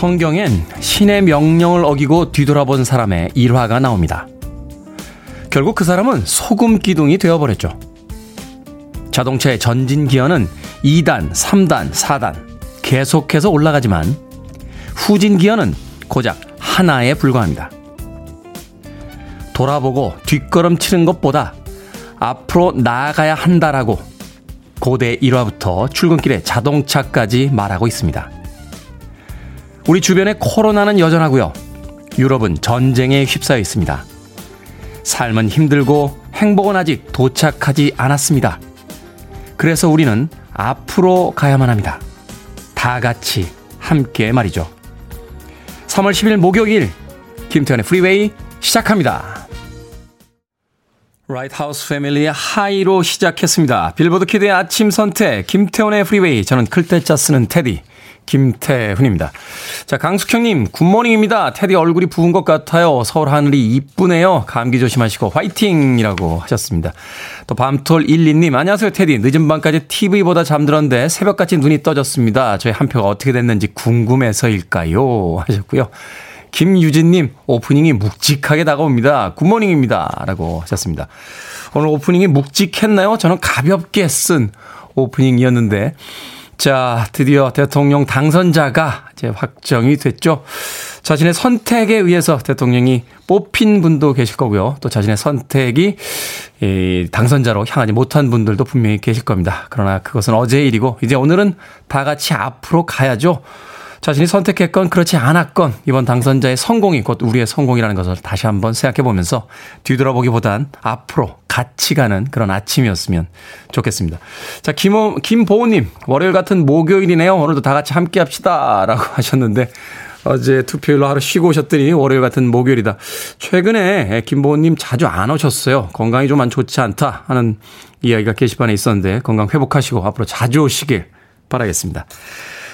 성경엔 신의 명령을 어기고 뒤돌아본 사람의 일화가 나옵니다. 결국 그 사람은 소금 기둥이 되어버렸죠. 자동차의 전진 기어는 2단, 3단, 4단 계속해서 올라가지만 후진 기어는 고작 하나에 불과합니다. 돌아보고 뒷걸음 치는 것보다 앞으로 나아가야 한다라고 고대 일화부터 출근길에 자동차까지 말하고 있습니다. 우리 주변의 코로나는 여전하고요. 유럽은 전쟁에 휩싸여 있습니다. 삶은 힘들고 행복은 아직 도착하지 않았습니다. 그래서 우리는 앞으로 가야만 합니다. 다 같이 함께 말이죠. 3월 10일 목요일 김태훈의 Freeway 시작합니다. 라이트하우스 패밀리의 High로 시작했습니다. 빌보드 kid의 아침 선택 김태훈의 Freeway 저는 클때짜 쓰는 테디 김태훈입니다. 자, 강숙형님, good morning입니다. 테디 얼굴이 부은 것 같아요. 서울 하늘이 이쁘네요. 감기 조심하시고 화이팅 이라고 하셨습니다. 또 밤톨 12님, 안녕하세요, 테디. 늦은 밤까지 TV보다 잠들었는데 새벽같이 눈이 떠졌습니다. 저희 한 표가 어떻게 됐는지 궁금해서일까요? 하셨고요. 김유진님, 오프닝이 묵직하게 다가옵니다. good morning입니다. 라고 하셨습니다. 오늘 오프닝이 묵직했나요? 저는 가볍게 쓴 오프닝이었는데, 자, 드디어 대통령 당선자가 이제 확정이 됐죠. 자신의 선택에 의해서 대통령이 뽑힌 분도 계실 거고요. 또 자신의 선택이 이 당선자로 향하지 못한 분들도 분명히 계실 겁니다. 그러나 그것은 어제의 일이고 이제 오늘은 다 같이 앞으로 가야죠. 자신이 선택했건 그렇지 않았건 이번 당선자의 성공이 곧 우리의 성공이라는 것을 다시 한번 생각해 보면서 뒤돌아보기보단 앞으로 같이 가는 그런 아침이었으면 좋겠습니다. 자, 김호, 김보우님, 월요일 같은 목요일이네요. 오늘도 다 같이 함께 합시다. 라고 하셨는데, 어제 투표일로 하루 쉬고 오셨더니 월요일 같은 목요일이다. 최근에 김보우님 자주 안 오셨어요. 건강이 좀 안 좋지 않다 하는 이야기가 게시판에 있었는데 건강 회복하시고 앞으로 자주 오시길 바라겠습니다.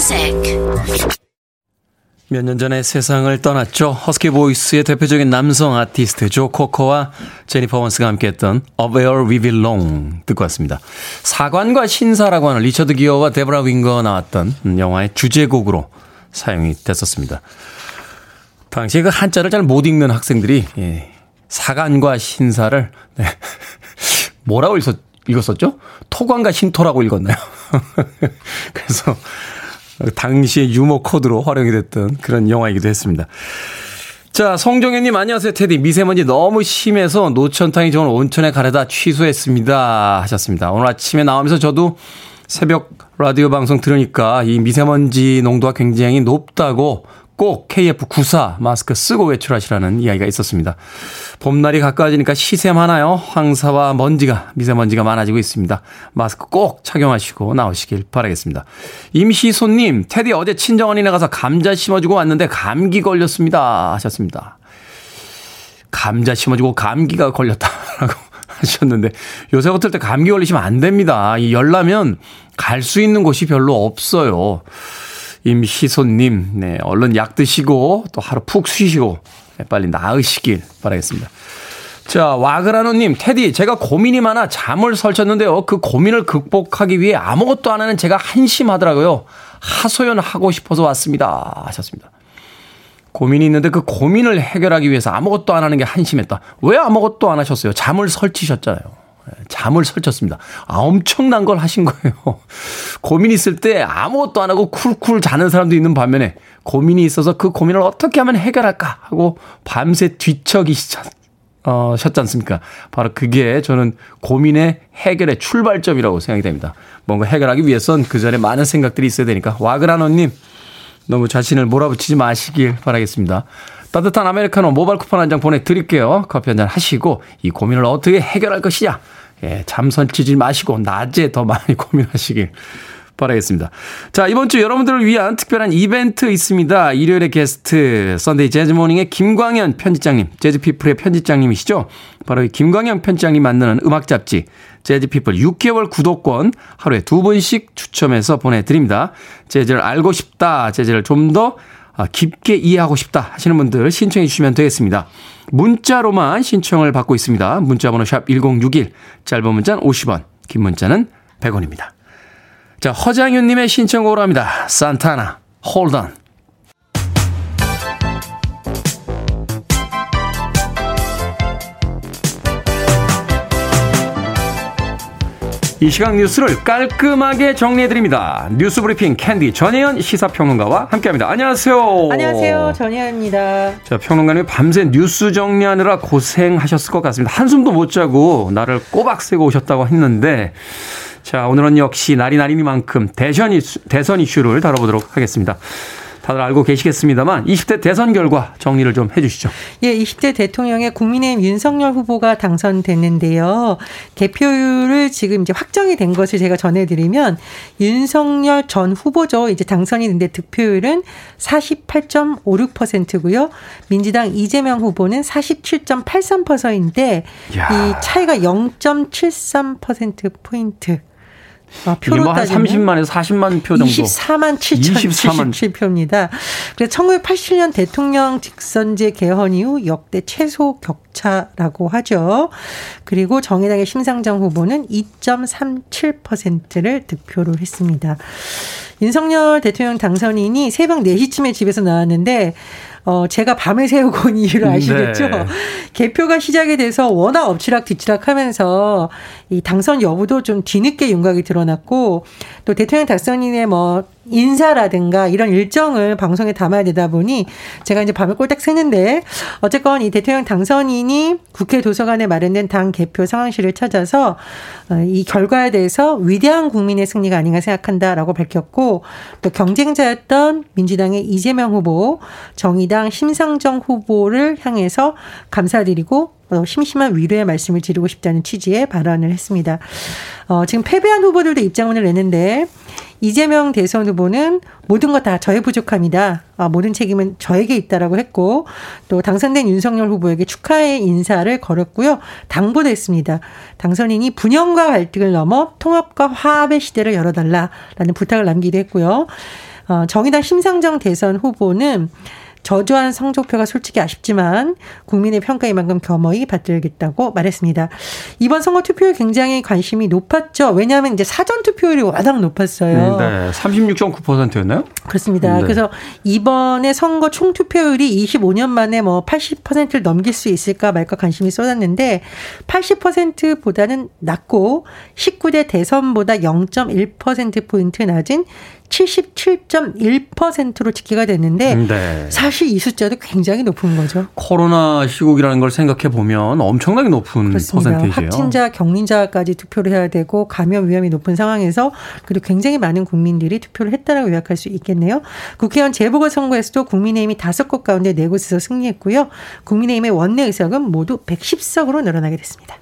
music. 몇 년 전에 세상을 떠났죠. husky voice의 대표적인 남성 아티스트 조 코커와 제니퍼 원스가 함께했던 Up Where We Belong 듣고 왔습니다. 사관과 신사라고 하는 리처드 기어와 데브라 윙거 나왔던 영화의 주제곡으로 사용이 됐었습니다. 당시에 그 한자를 잘 못 읽는 학생들이 예, 사관과 신사를 네. 뭐라고 읽었, 읽었었죠? 토관과 신토라고 읽었나요? 그래서 당시의 유머 코드로 활용이 됐던 그런 영화이기도 했습니다. 자, 성종현님 안녕하세요, 테디. 미세먼지 너무 심해서 노천탕이 좋은 온천에 가려다 취소했습니다. 하셨습니다. 오늘 아침에 나오면서 저도 새벽 라디오 방송 들으니까 이 미세먼지 농도가 굉장히 높다고 꼭 KF94 마스크 쓰고 외출하시라는 이야기가 있었습니다. 봄날이 가까워지니까 시샘 하나요? 황사와 먼지가, 미세먼지가 많아지고 있습니다. 마스크 꼭 착용하시고 나오시길 바라겠습니다. 임시손님, 테디 어제 친정 언니네 가서 감자 심어주고 왔는데 감기 걸렸습니다. 하셨습니다. 감자 심어주고 감기가 걸렸다라고 하셨는데 요새 같을 때 감기 걸리시면 안 됩니다. 이 열나면 갈 수 있는 곳이 별로 없어요. 임희손님, 네, 얼른 약 드시고 또 하루 푹 쉬시고 네, 빨리 나으시길 바라겠습니다. 자, 와그라노님, 테디, 제가 고민이 많아 잠을 설쳤는데요. 그 고민을 극복하기 위해 아무것도 안 하는 제가 한심하더라고요. 하소연 하고 싶어서 왔습니다. 하셨습니다. 고민이 있는데 그 고민을 해결하기 위해서 아무것도 안 하는 게 한심했다. 왜 아무것도 안 하셨어요? 잠을 설치셨잖아요. 잠을 설쳤습니다. 아, 엄청난 걸 하신 거예요. 고민 있을 때 아무것도 안 하고 쿨쿨 자는 사람도 있는 반면에 고민이 있어서 그 고민을 어떻게 하면 해결할까 하고 밤새 뒤척이시잖, 어, 셨지 않습니까? 바로 그게 저는 고민의 해결의 출발점이라고 생각이 됩니다. 뭔가 해결하기 위해선 그 전에 많은 생각들이 있어야 되니까. 와그라노님, 너무 자신을 몰아붙이지 마시길 바라겠습니다. 따뜻한 아메리카노 모바일 쿠폰 한 장 보내드릴게요. 커피 한 잔 하시고 이 고민을 어떻게 해결할 것이냐. 예, 잠 설치지 마시고 낮에 더 많이 고민하시길 바라겠습니다. 자, 이번 주 여러분들을 위한 특별한 이벤트 있습니다. 일요일의 게스트, Sunday Jazz Morning의 김광현 편집장님, 재즈피플의 편집장님이시죠? 바로 이 김광현 편집장님 만드는 음악 잡지, 재즈피플 6개월 구독권 하루에 두 번씩 추첨해서 보내드립니다. 재즈를 알고 싶다, 재즈를 좀 더 깊게 이해하고 싶다 하시는 분들 신청해 주시면 되겠습니다. 문자로만 신청을 받고 있습니다. 문자번호 샵 1061, 짧은 문자는 50원, 긴 문자는 100원입니다. 자, 허장윤님의 신청곡으로 합니다. 산타나, on. 이 시각 뉴스를 깔끔하게 정리해드립니다. 뉴스 브리핑 캔디 전혜연 시사평론가와 함께합니다. 안녕하세요. 안녕하세요. 전혜연입니다. 자, 평론가님 밤새 뉴스 정리하느라 고생하셨을 것 같습니다. 한숨도 못 자고 날을 꼬박 새고 오셨다고 했는데 자, 오늘은 역시 날이 날이니만큼 대선 이슈, 대선 이슈를 다뤄보도록 하겠습니다. 다들 알고 계시겠습니다만 20대 대선 결과 정리를 좀 해주시죠. 예, 20대 대통령의 국민의힘 윤석열 후보가 당선됐는데요. 개표율을 지금 이제 확정이 된 것을 제가 전해드리면 윤석열 전 후보죠. 이제 당선이 됐는데 득표율은 48.56%고요. 민주당 이재명 후보는 47.83%인데 이 차이가 0.73% 포인트. 아, 표로 뭐한 30만에서 40만 표 정도. 24만 7,077표입니다. 그래서 1987년 대통령 직선제 개헌 이후 역대 최소 격차라고 하죠. 그리고 정의당의 심상정 후보는 2.37%를 득표를 했습니다. 윤석열 대통령 당선인이 새벽 4시쯤에 집에서 나왔는데 어, 제가 밤을 새우고 온 이유를 아시겠죠? 네. 개표가 시작이 돼서 워낙 엎치락 뒤치락 하면서 이 당선 여부도 좀 뒤늦게 윤곽이 드러났고 또 대통령 당선인의 뭐 인사라든가 이런 일정을 방송에 담아야 되다 보니 제가 이제 밤을 꼴딱 새는데 어쨌건 이 대통령 당선인이 국회 도서관에 마련된 당 개표 상황실을 찾아서 어, 이 결과에 대해서 위대한 국민의 승리가 아닌가 생각한다라고 밝혔고 또 경쟁자였던 민주당의 이재명 후보, 정의당 심상정 후보를 향해서 감사드리고 어, 심심한 위로의 말씀을 드리고 싶다는 취지의 발언을 했습니다. 어, 지금 패배한 후보들도 입장문을 냈는데 이재명 대선 후보는 모든 것 다 저의 부족함이다. 아, 모든 책임은 저에게 있다라고 했고 또 당선된 윤석열 후보에게 축하의 인사를 걸었고요. 당부도 했습니다. 당선인이 분열과 갈등을 넘어 통합과 화합의 시대를 열어달라라는 부탁을 남기도 했고요. 어, 정의당 심상정 대선 후보는 저조한 성적표가 솔직히 아쉽지만 국민의 평가에 만큼 겸허히 받들겠다고 말했습니다. 이번 선거 투표율 굉장히 관심이 높았죠. 왜냐하면 이제 사전 투표율이 워낙 높았어요. 네, 36.9%였나요? 그렇습니다. 네. 그래서 이번에 선거 총 투표율이 25년 만에 뭐 80%를 넘길 수 있을까 말까 관심이 쏟았는데 80%보다는 낮고 19대 대선보다 0.1% 포인트 낮은 77.1%로 집계가 됐는데 네. 사실 이 숫자도 굉장히 높은 거죠. 코로나 시국이라는 걸 생각해 보면 엄청나게 높은 그렇습니다. 퍼센테이지예요. 확진자, 격리자까지 투표를 해야 되고 감염 위험이 높은 상황에서 그리고 굉장히 많은 국민들이 투표를 했다라고 요약할 수 있겠네요. 국회의원 재보궐선거에서도 국민의힘이 다섯 곳 가운데 네 곳에서 승리했고요. 국민의힘의 원내 의석은 모두 110석으로 늘어나게 됐습니다.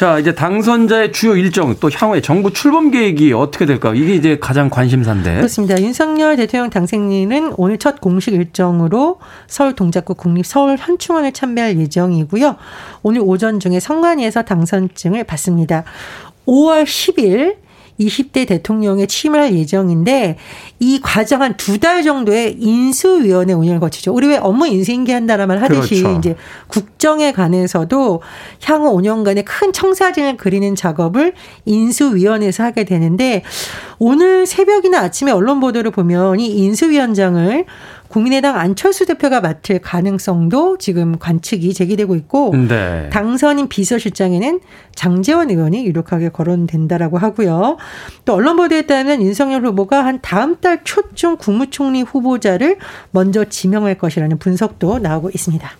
자, 이제 당선자의 주요 일정 또 향후에 정부 출범 계획이 어떻게 될까? 이게 이제 가장 관심사인데. 그렇습니다. 윤석열 대통령 당선인은 오늘 첫 공식 일정으로 서울 동작구 국립 서울 현충원을 참배할 예정이고요. 오늘 오전 중에 성관위에서 당선증을 받습니다. 5월 10일 20대 대통령에 취임할 예정인데 이 과정 한 두 달 정도의 인수위원회 운영을 거치죠. 우리 왜 업무 인수인계한다는 말 하듯이 그렇죠. 이제 국정에 관해서도 향후 5년간의 큰 청사진을 그리는 작업을 인수위원회에서 하게 되는데 오늘 새벽이나 아침에 언론 보도를 보면 이 인수위원장을 국민의당 안철수 대표가 맡을 가능성도 지금 관측이 제기되고 있고 네. 당선인 비서실장에는 장재원 의원이 유력하게 거론된다라고 하고요. 또 언론 보도에 따르면 윤석열 후보가 한 다음 달 초중 국무총리 후보자를 먼저 지명할 것이라는 분석도 나오고 있습니다.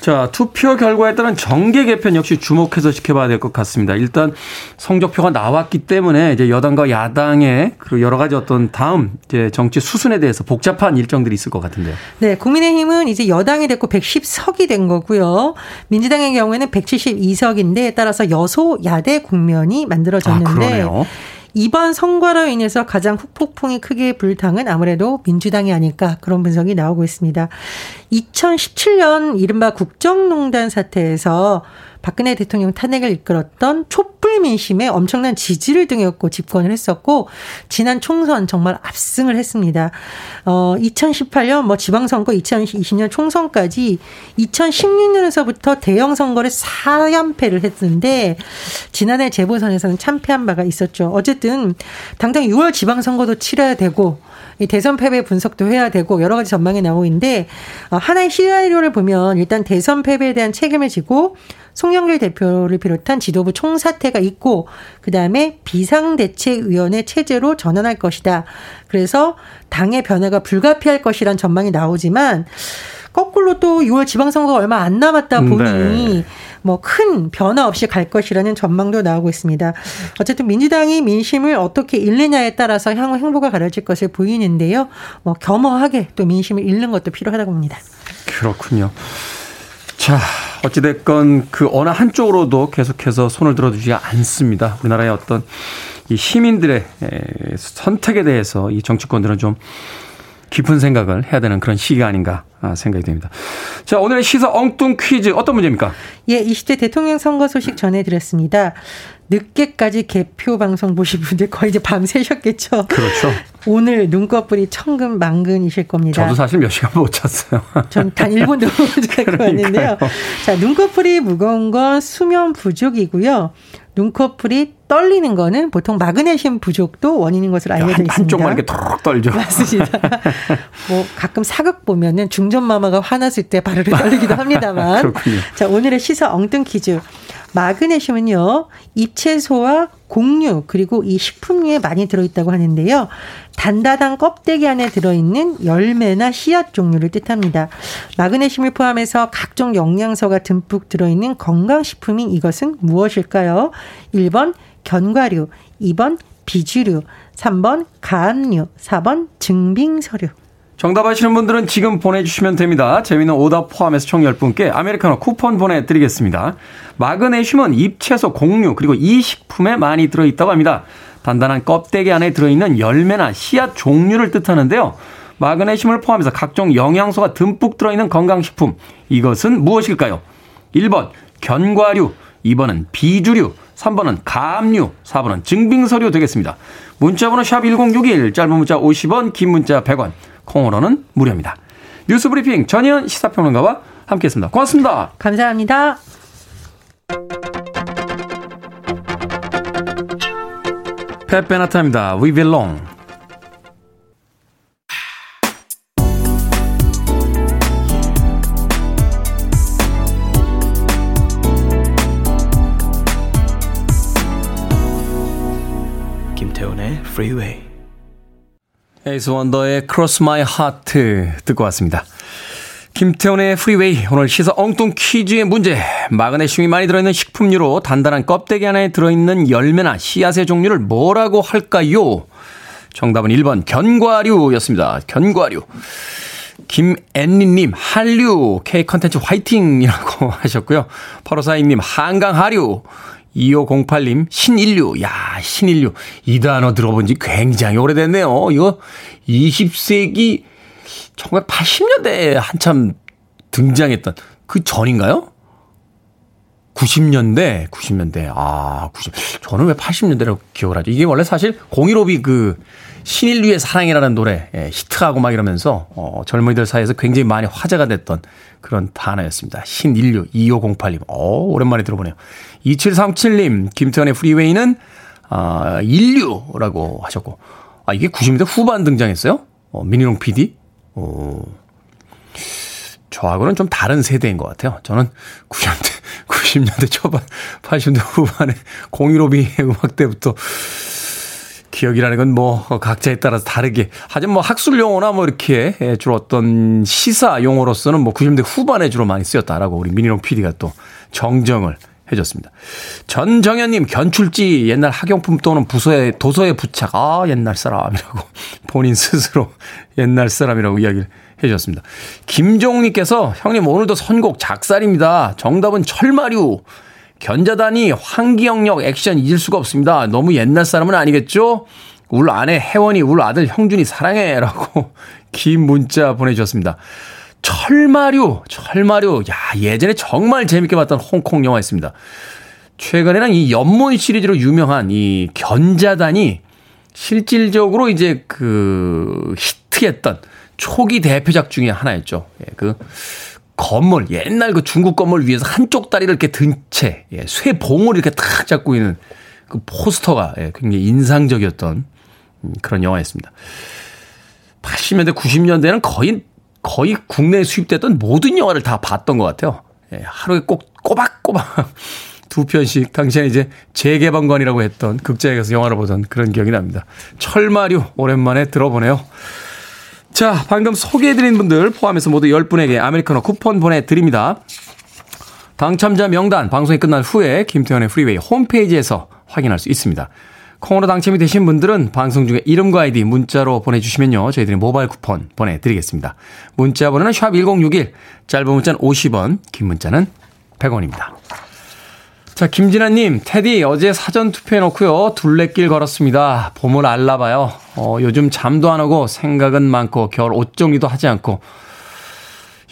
자, 투표 결과에 따른 정계 개편 역시 주목해서 지켜봐야 될 것 같습니다. 일단 성적표가 나왔기 때문에 이제 여당과 야당의 그 여러 가지 어떤 다음 이제 정치 수순에 대해서 복잡한 일정들이 있을 것 같은데요. 네, 국민의힘은 이제 여당이 됐고 110석이 된 거고요. 민주당의 경우에는 172석인데 따라서 여소 야대 국면이 만들어졌는데 아, 이번 선거로 인해서 가장 후폭풍이 크게 불탕은 아무래도 민주당이 아닐까 그런 분석이 나오고 있습니다. 2017년 이른바 국정농단 사태에서 박근혜 대통령 탄핵을 이끌었던 촛불 민심에 엄청난 지지를 등였고 집권을 했었고 지난 총선 정말 압승을 했습니다. 어 2018년 뭐 지방선거 2020년 총선까지 2016년에서부터 대형 선거를 4연패를 했는데 지난해 재보선에서는 참패한 바가 있었죠. 어쨌든 당장 6월 지방선거도 치러야 되고 이 대선 패배 분석도 해야 되고 여러 가지 전망이 나오고 있는데 어, 하나의 시나리오를 보면 일단 대선 패배에 대한 책임을 지고 송영길 대표를 비롯한 지도부 총사퇴가 있고 그다음에 비상대책위원회 체제로 전환할 것이다. 그래서 당의 변화가 불가피할 것이란 전망이 나오지만 거꾸로 또 6월 지방선거가 얼마 안 남았다 보니 네. 뭐 큰 변화 없이 갈 것이라는 전망도 나오고 있습니다. 어쨌든 민주당이 민심을 어떻게 읽느냐에 따라서 향후 행보가 가려질 것을 보이는데요. 뭐 겸허하게 또 민심을 읽는 것도 필요하다고 봅니다. 그렇군요. 자, 어찌됐건 그 어느 한쪽으로도 계속해서 손을 들어주지 않습니다. 우리나라의 어떤 이 시민들의 선택에 대해서 이 정치권들은 좀 깊은 생각을 해야 되는 그런 시기가 아닌가 아, 생각이 됩니다. 자, 오늘의 시사 엉뚱 퀴즈 어떤 문제입니까? 예, 20대 대통령 선거 소식 전해드렸습니다. 늦게까지 개표 방송 보신 분들 거의 이제 밤 새셨겠죠. 그렇죠. 오늘 눈꺼풀이 천근만근이실 겁니다. 저도 사실 몇 시간 못 잤어요. 전 단 1분도 못 자고 왔는데요. 자, 눈꺼풀이 무거운 건 수면 부족이고요. 눈꺼풀이 떨리는 거는 보통 마그네슘 부족도 원인인 것으로 알려져 있습니다. 한쪽만 이렇게 톡 떨죠. 맞습니다. 뭐 가끔 사극 보면은 중전마마가 화났을 때 바르르 떨리기도 합니다만. 그렇군요. 자, 오늘의 시사 엉뚱 퀴즈. 마그네슘은요, 잎채소와 곡류, 그리고 이 식품류에 많이 들어있다고 하는데요. 단다단 껍데기 안에 들어있는 열매나 씨앗 종류를 뜻합니다. 마그네슘을 포함해서 각종 영양소가 듬뿍 들어있는 건강식품인 이것은 무엇일까요? 1번 견과류, 2번 비주류, 3번 가압류, 4번 증빙서류. 정답 아시는 분들은 지금 보내주시면 됩니다. 재미는 오답 포함해서 총 10분께 아메리카노 쿠폰 보내드리겠습니다. 마그네슘은 잎채소, 곡류, 그리고 이 식품에 많이 들어있다고 합니다. 단단한 껍데기 안에 들어있는 열매나 씨앗 종류를 뜻하는데요. 마그네슘을 포함해서 각종 영양소가 듬뿍 들어있는 건강식품. 이것은 무엇일까요? 1번, 견과류. 2번은 비주류. 3번은 가압류. 4번은 증빙서류 되겠습니다. 문자번호 샵 1061, 짧은 문자 50원, 긴 문자 100원. 콩으로는 무료입니다. 뉴스 브리핑 전현 시사평론가와 함께했습니다. 고맙습니다. 감사합니다. 페페나타입니다. We belong. 김태훈의 Freeway. 에이스 원더의 Cross My Heart 듣고 왔습니다. 김태훈의 프리웨이 오늘 시사 엉뚱 퀴즈의 문제 마그네슘이 많이 들어있는 식품류로 단단한 껍데기 안에 들어있는 열매나 씨앗의 종류를 뭐라고 할까요? 정답은 1번 견과류였습니다. 견과류. 김앤니님 한류 K 컨텐츠 화이팅이라고 하셨고요. 8542님 한강 하류 2508님, 신인류. 야, 신인류. 이 단어 들어본 지 굉장히 오래됐네요. 이거 20세기 1980년대에 한참 등장했던 그 전인가요? 90년대, 90년대. 아, 90. 저는 왜 80년대라고 기억을 하죠? 이게 원래 사실 015비 그 신인류의 사랑이라는 노래 예, 히트하고 막 이러면서 어, 젊은이들 사이에서 굉장히 많이 화제가 됐던 그런 단어였습니다. 신인류 2508님. 어, 오랜만에 들어보네요. 2737님, 김태현의 프리웨이는 아, 인류라고 하셨고. 아, 이게 90년대 후반 등장했어요? 어, 미니롱 PD? 어, 저하고는 좀 다른 세대인 것 같아요. 저는 90년대, 90년대 초반, 80년대 후반에 015B의 음악 때부터 기억이라는 건 뭐 각자에 따라서 다르게 하지만 뭐 학술 용어나 뭐 이렇게 예, 주로 어떤 시사 용어로서는 뭐 90년대 후반에 주로 많이 쓰였다라고 우리 미니롱 PD가 또 정정을 해줬습니다. 전정현님 견출지 옛날 학용품 또는 부서의 도서의 부착 아 옛날 사람이라고 본인 스스로 옛날 사람이라고 이야기를 해주셨습니다. 김종욱님께서 형님 오늘도 선곡 작살입니다. 정답은 철마류 견자단이 황기영역 액션 잊을 수가 없습니다. 너무 옛날 사람은 아니겠죠? 울 아내 혜원이 울 아들 형준이 사랑해 라고 긴 문자 보내주셨습니다. 철마류, 철마류. 야, 예전에 정말 재밌게 봤던 홍콩 영화 있습니다. 최근에는 이 연문 시리즈로 유명한 이 견자단이 실질적으로 이제 그 히트했던 초기 대표작 중에 하나였죠. 예, 그 건물, 옛날 그 중국 건물 위에서 한쪽 다리를 이렇게 든 채, 예, 쇠봉을 이렇게 탁 잡고 있는 그 포스터가 예, 굉장히 인상적이었던 음, 그런 영화였습니다. 80년대, 90년대는 거의, 거의 국내에 수입됐던 모든 영화를 다 봤던 것 같아요. 예, 하루에 꼭 꼬박꼬박 두 편씩 당시에 이제 재개방관이라고 했던 극장에 가서 영화를 보던 그런 기억이 납니다. 철마류 오랜만에 들어보네요. 자, 방금 소개해드린 분들 포함해서 모두 10분에게 아메리카노 쿠폰 보내드립니다. 당첨자 명단 방송이 끝난 후에 김태훈의 프리웨이 홈페이지에서 확인할 수 있습니다. 콩으로 당첨이 되신 분들은 방송 중에 이름과 아이디 문자로 보내주시면요. 저희들이 모바일 쿠폰 보내드리겠습니다. 문자 번호는 샵1061, 짧은 문자는 50원, 긴 문자는 100원입니다. 자, 김진아님, 테디 어제 사전 투표해놓고요. 둘레길 걸었습니다. 봄을 알라봐요. 어, 요즘 잠도 안 오고 생각은 많고 겨울 옷 정리도 하지 않고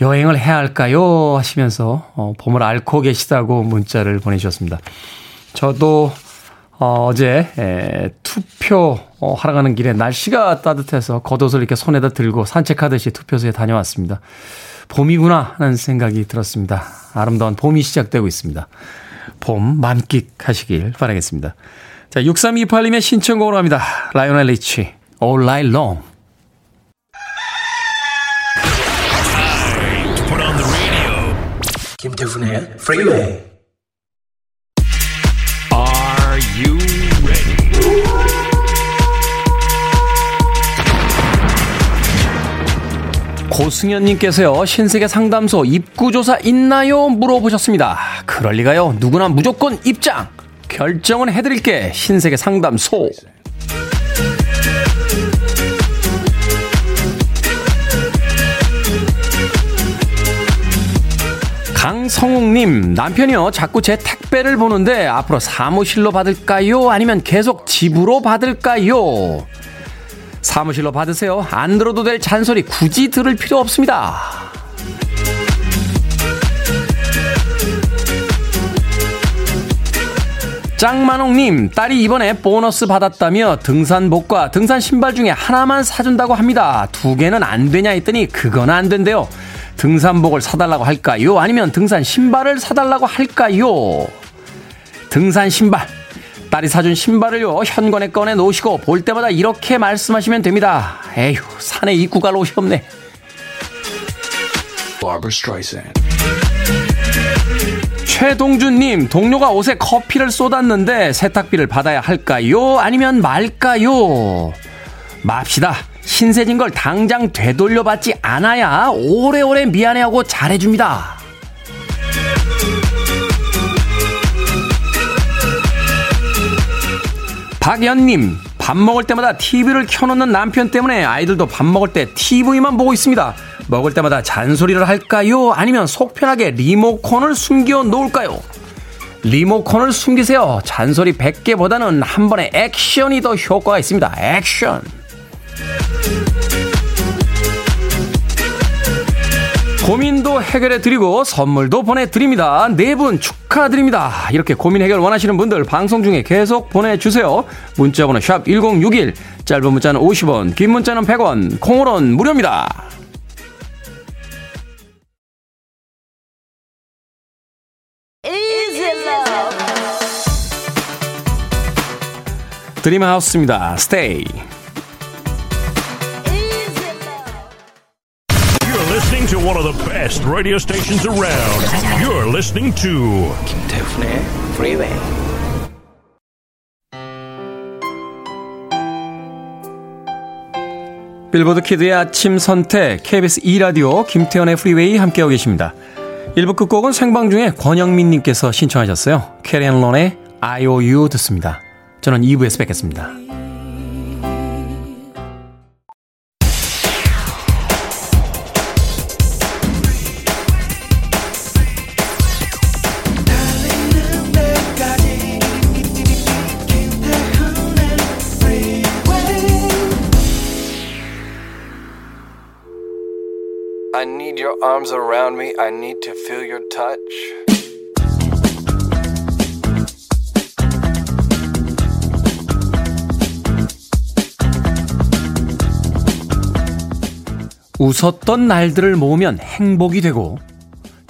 여행을 해야 할까요? 하시면서 어, 봄을 앓고 계시다고 문자를 보내주셨습니다. 저도 어, 어제 에, 투표 어, 하러 가는 길에 날씨가 따뜻해서 겉옷을 이렇게 손에다 들고 산책하듯이 투표소에 다녀왔습니다. 봄이구나 하는 생각이 들었습니다. 아름다운 봄이 시작되고 있습니다. 봄 만끽하시길 바라겠습니다. 자, 6328님의 신청곡으로 합니다. 라이오넬 리치, All Night Long. 김태훈의 Freeway. Are you ready? 고승현님께서요, 신세계 상담소 입구조사 있나요? 물어보셨습니다. 그럴리가요. 누구나 무조건 입장! 결정은 해드릴게. 신세계 상담소. 성욱님, 남편이요. 자꾸 제 택배를 보는데 앞으로 사무실로 받을까요? 아니면 계속 집으로 받을까요? 사무실로 받으세요. 안 들어도 될 잔소리 굳이 들을 필요 없습니다. 짱만홍님, 딸이 이번에 보너스 받았다며 등산복과 등산 신발 중에 하나만 사준다고 합니다. 두 개는 안 되냐 했더니 그건 안 된대요. 등산복을 사달라고 할까요? 아니면 등산 신발을 사달라고 할까요? 등산 신발. 딸이 사준 신발을요, 현관에 꺼내 놓으시고 볼 때마다 이렇게 말씀하시면 됩니다. 에휴, 산에 입구 갈 옷이 없네. 최동준님, 동료가 옷에 커피를 쏟았는데 세탁비를 받아야 할까요? 아니면 말까요? 맙시다. 신세진 걸 당장 되돌려받지 않아야 오래오래 미안해하고 잘해줍니다. 박연님, 밥 먹을 때마다 TV를 켜놓는 남편 때문에 아이들도 밥 먹을 때 TV만 보고 있습니다. 먹을 때마다 잔소리를 할까요? 아니면 속편하게 리모컨을 숨겨 놓을까요? 리모컨을 숨기세요. 잔소리 100개보다는 한 번에 액션이 더 효과가 있습니다. 액션. 고민도 해결해 드리고 선물도 보내 드립니다. 네 분 축하드립니다. 이렇게 고민 해결 원하시는 분들 방송 중에 계속 보내 주세요. 문자 번호 샵 1061, 짧은 문자는 50원, 긴 문자는 100원, 콩으로는 무료입니다. 드림하우스입니다. 스테이. Listening to one of the best radio stations around. You're listening to 김태훈의 Freeway. 빌보드 키드의 아침 선택 KBS 2 라디오 김태훈의 프리웨이 함께하고 계십니다. 1부 끝곡은 생방 중에 권영민 님께서 신청하셨어요. 캐리앤 론의 IOU 듣습니다. 저는 2부에서 뵙겠습니다. Arms around me. I need to feel your touch. 웃었던 날들을 모으면 행복이 되고,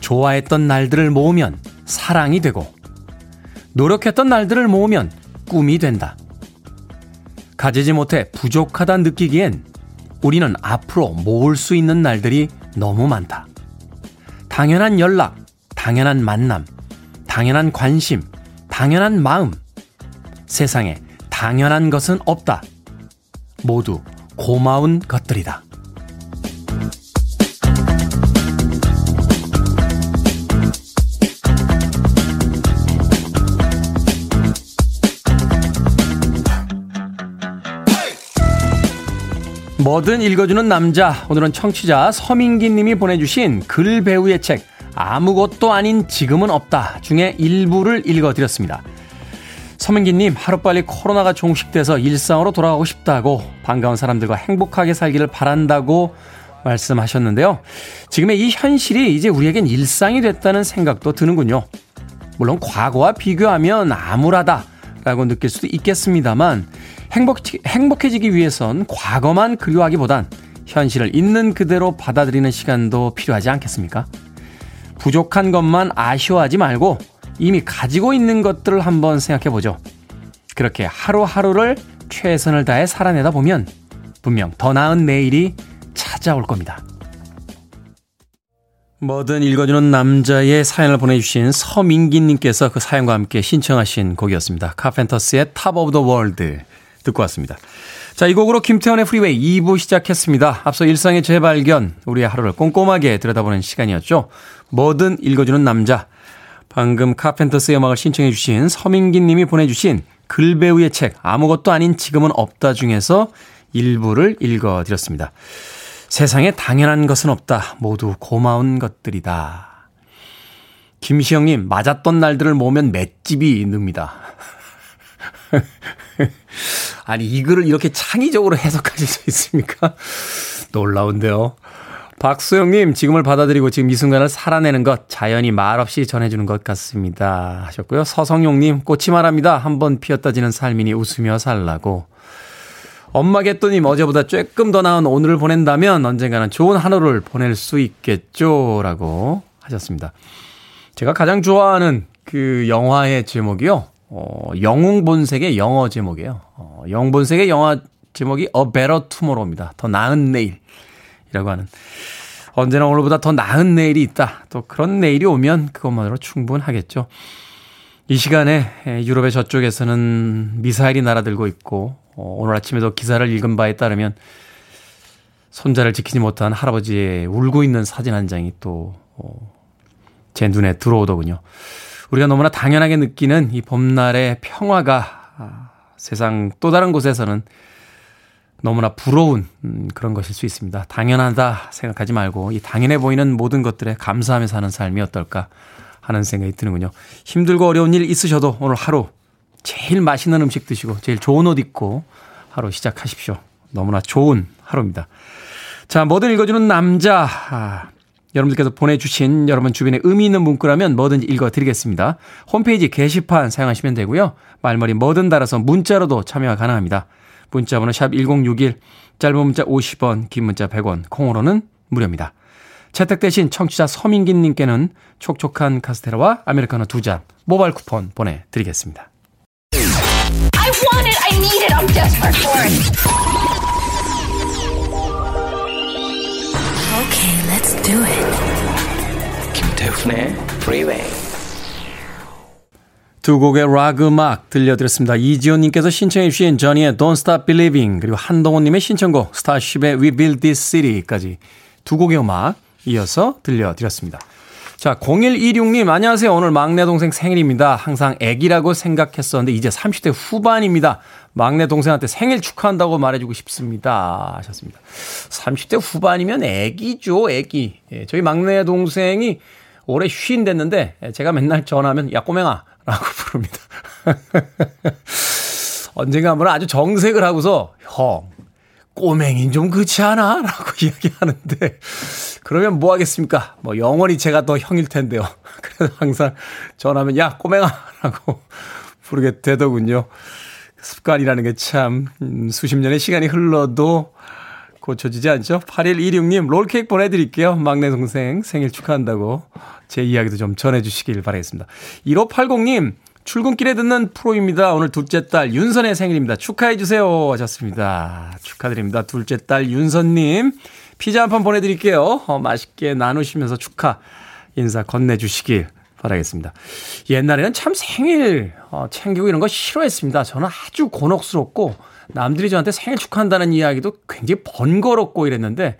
좋아했던 날들을 모으면 사랑이 되고, 노력했던 날들을 모으면 꿈이 된다. 가지지 못해 부족하다 느끼기엔 우리는 앞으로 모을 수 있는 날들이 너무 많다. 당연한 연락, 당연한 만남, 당연한 관심, 당연한 마음. 세상에 당연한 것은 없다. 모두 고마운 것들이다. 뭐든 읽어주는 남자. 오늘은 청취자 서민기 님이 보내주신 글 배우의 책, 아무것도 아닌 지금은 없다 중에 일부를 읽어드렸습니다. 서민기 님, 하루빨리 코로나가 종식돼서 일상으로 돌아가고 싶다고 반가운 사람들과 행복하게 살기를 바란다고 말씀하셨는데요. 지금의 이 현실이 이제 우리에겐 일상이 됐다는 생각도 드는군요. 물론 과거와 비교하면 암울하다라고 느낄 수도 있겠습니다만 행복, 행복해지기 위해선 과거만 그리워하기보단 현실을 있는 그대로 받아들이는 시간도 필요하지 않겠습니까? 부족한 것만 아쉬워하지 말고 이미 가지고 있는 것들을 한번 생각해 보죠. 그렇게 하루하루를 최선을 다해 살아내다 보면 분명 더 나은 내일이 찾아올 겁니다. 뭐든 읽어주는 남자의 사연을 보내주신 서민기님께서 그 사연과 함께 신청하신 곡이었습니다. 카펜터스의 Top of the World 듣고 왔습니다. 자, 이 곡으로 김태훈의 프리웨이 2부 시작했습니다. 앞서 일상의 재발견, 우리의 하루를 꼼꼼하게 들여다보는 시간이었죠. 뭐든 읽어주는 남자. 방금 카펜터스의 음악을 신청해 주신 서민기 님이 보내주신 글배우의 책 아무것도 아닌 지금은 없다 중에서 일부를 읽어드렸습니다. 세상에 당연한 것은 없다. 모두 고마운 것들이다. 김시영님, 맞았던 날들을 모으면 맷집이 늡니다. 아니, 이 글을 이렇게 창의적으로 해석하실 수 있습니까? 놀라운데요. 박수영님, 지금을 받아들이고 지금 이 순간을 살아내는 것, 자연이 말없이 전해주는 것 같습니다. 하셨고요. 서성용님, 꽃이 말합니다. 한번 피었다 지는 삶이니 웃으며 살라고. 엄마 개또님, 어제보다 조금 더 나은 오늘을 보낸다면 언젠가는 좋은 하루를 보낼 수 있겠죠. 라고 하셨습니다. 제가 가장 좋아하는 그 영화의 제목이요. 어, 영웅 본색의 영어 제목이에요. 어, 영웅 본색의 영화 제목이 A Better Tomorrow입니다. 더 나은 내일이라고 하는. 언제나 오늘보다 더 나은 내일이 있다. 또 그런 내일이 오면 그것만으로 충분하겠죠. 이 시간에 유럽의 저쪽에서는 미사일이 날아들고 있고 어, 오늘 아침에도 기사를 읽은 바에 따르면 손자를 지키지 못한 할아버지의 울고 있는 사진 한 장이 또제 어, 눈에 들어오더군요. 우리가 너무나 당연하게 느끼는 이 봄날의 평화가 아, 세상 또 다른 곳에서는 너무나 부러운 음, 그런 것일 수 있습니다. 당연하다 생각하지 말고 이 당연해 보이는 모든 것들에 감사하며 사는 삶이 어떨까 하는 생각이 드는군요. 힘들고 어려운 일 있으셔도 오늘 하루 제일 맛있는 음식 드시고 제일 좋은 옷 입고 하루 시작하십시오. 너무나 좋은 하루입니다. 자, 뭐든 읽어주는 남자. 아, 여러분들께서 보내주신 여러분 주변에 의미 있는 문구라면 뭐든지 읽어드리겠습니다. 홈페이지 게시판 사용하시면 되고요. 말머리 뭐든 달아서 문자로도 참여가 가능합니다. 문자번호 샵 1061, 짧은 문자 50원, 긴 문자 100원, 콩으로는 무료입니다. 채택대신 청취자 서민기님께는 촉촉한 카스테라와 아메리카노 두 잔 모바일 쿠폰 보내드리겠습니다. Okay, let's do it. 김태훈의 Freeway. 두 곡의 락 음악 들려드렸습니다. 이지호님께서 신청해 주신 저니의 Don't Stop Believing 그리고 한동훈님의 신청곡 스타쉽의 We Build This City까지 두 곡의 음악 이어서 들려드렸습니다. 자, 0126님, 안녕하세요. 오늘 막내 동생 생일입니다. 항상 애기라고 생각했었는데, 이제 30대 후반입니다. 막내 동생한테 생일 축하한다고 말해주고 싶습니다. 하셨습니다. 30대 후반이면 애기죠, 애기. 예, 저희 막내 동생이 올해 쉰 됐는데, 제가 맨날 전화하면, 야, 꼬맹아. 라고 부릅니다. 언젠가 한번 아주 정색을 하고서 형 꼬맹이 좀 그렇지 않아? 라고 이야기하는데 그러면 뭐 하겠습니까? 뭐 영원히 제가 더 형일 텐데요. 그래서 항상 전화하면 야 꼬맹아 라고 부르게 되더군요. 습관이라는 게참 음, 수십 년의 시간이 흘러도 고쳐지지 않죠? 8126님 롤케이크 보내드릴게요. 막내 동생 생일 축하한다고 제 이야기도 좀 전해주시길 바라겠습니다. 1580님 출근길에 듣는 프로입니다. 오늘 둘째 딸 윤선의 생일입니다. 축하해주세요 하셨습니다. 축하드립니다. 둘째 딸 윤선님 피자 한 판 보내드릴게요. 어, 맛있게 나누시면서 축하 인사 건네주시길 바라겠습니다. 옛날에는 참 생일 어, 챙기고 이런 거 싫어했습니다. 저는 아주 곤혹스럽고 남들이 저한테 생일 축하한다는 이야기도 굉장히 번거롭고 이랬는데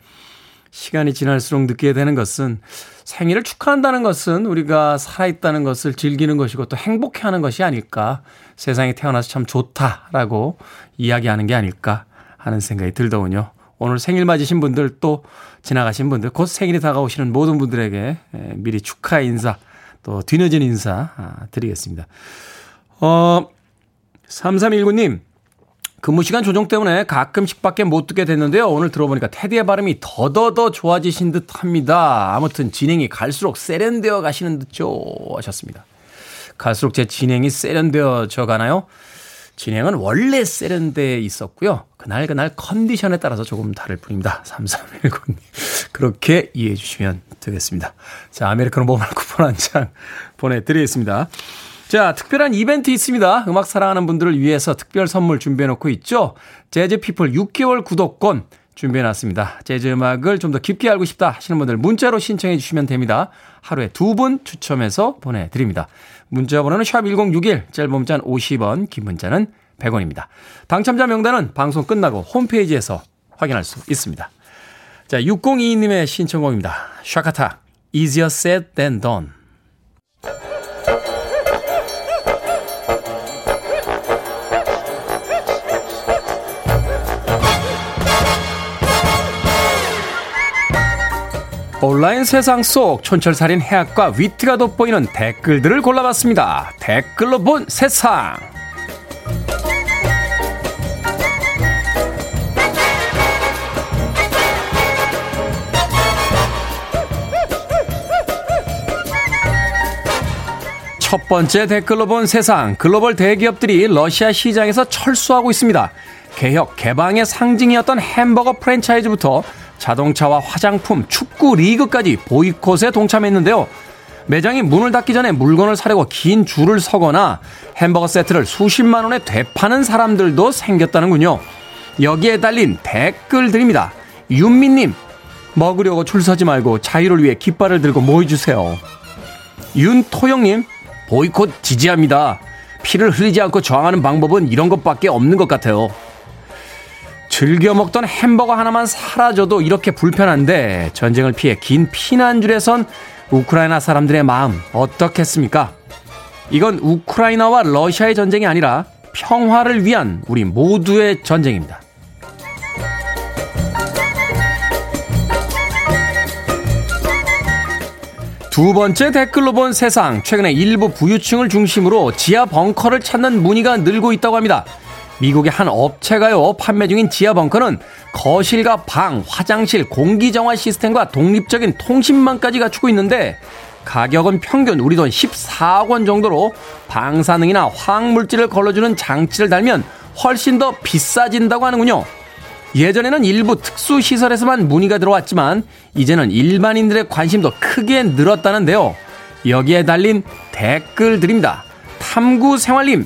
시간이 지날수록 느끼게 되는 것은 생일을 축하한다는 것은 우리가 살아있다는 것을 즐기는 것이고 또 행복해하는 것이 아닐까. 세상에 태어나서 참 좋다라고 이야기하는 게 아닐까 하는 생각이 들더군요. 오늘 생일 맞으신 분들 또 지나가신 분들 곧 생일이 다가오시는 모든 분들에게 미리 축하 인사 또 뒤늦은 인사 아, 드리겠습니다. 어, 3319님, 근무 시간 조정 때문에 가끔씩 밖에 못 듣게 됐는데요. 오늘 들어보니까 테디의 발음이 더더더 좋아지신 듯 합니다. 아무튼 진행이 갈수록 세련되어 가시는 듯죠. 하셨습니다. 갈수록 제 진행이 세련되어져 가나요? 진행은 원래 세련되어 있었고요. 그날 그날 컨디션에 따라서 조금 다를 뿐입니다. 3319님. 그렇게 이해해 주시면 되겠습니다. 자, 아메리카노 모바일 쿠폰 한 장 보내드리겠습니다. 자, 특별한 이벤트 있습니다. 음악 사랑하는 분들을 위해서 특별 선물 준비해 놓고 있죠. 재즈피플 6개월 구독권 준비해 놨습니다. 재즈 음악을 좀 더 깊게 알고 싶다 하시는 분들 문자로 신청해 주시면 됩니다. 하루에 두 분 추첨해서 보내드립니다. 문자 번호는 샵1061, 짧은 문자는 50원, 긴 문자는 100원입니다. 당첨자 명단은 방송 끝나고 홈페이지에서 확인할 수 있습니다. 자, 6022님의 신청곡입니다. 샤카타, Easier Said Than Done. 온라인 세상 속 촌철살인 해학과 위트가 돋보이는 댓글들을 골라봤습니다. 댓글로 본 세상. 첫 번째 댓글로 본 세상. 글로벌 대기업들이 러시아 시장에서 철수하고 있습니다. 개혁, 개방의 상징이었던 햄버거 프랜차이즈부터 자동차와 화장품, 축구 리그까지 보이콧에 동참했는데요. 매장이 문을 닫기 전에 물건을 사려고 긴 줄을 서거나 햄버거 세트를 수십만 원에 되파는 사람들도 생겼다는군요. 여기에 달린 댓글들입니다. 윤미님, 먹으려고 줄 서지 말고 자유를 위해 깃발을 들고 모여주세요. 윤토영님, 보이콧 지지합니다. 피를 흘리지 않고 저항하는 방법은 이런 것밖에 없는 것 같아요. 즐겨 먹던 햄버거 하나만 사라져도 이렇게 불편한데 전쟁을 피해 긴 피난줄에 선 우크라이나 사람들의 마음 어떻겠습니까? 이건 우크라이나와 러시아의 전쟁이 아니라 평화를 위한 우리 모두의 전쟁입니다. 두 번째 댓글로 본 세상. 최근에 일부 부유층을 중심으로 지하 벙커를 찾는 문의가 늘고 있다고 합니다. 미국의 한 업체가요, 판매 중인 지하 벙커는 거실과 방, 화장실, 공기정화 시스템과 독립적인 통신망까지 갖추고 있는데, 가격은 평균 우리 돈 14억 원 정도로 방사능이나 화학물질을 걸러주는 장치를 달면 훨씬 더 비싸진다고 하는군요. 예전에는 일부 특수시설에서만 문의가 들어왔지만, 이제는 일반인들의 관심도 크게 늘었다는데요. 여기에 달린 댓글들입니다. 탐구 생활님,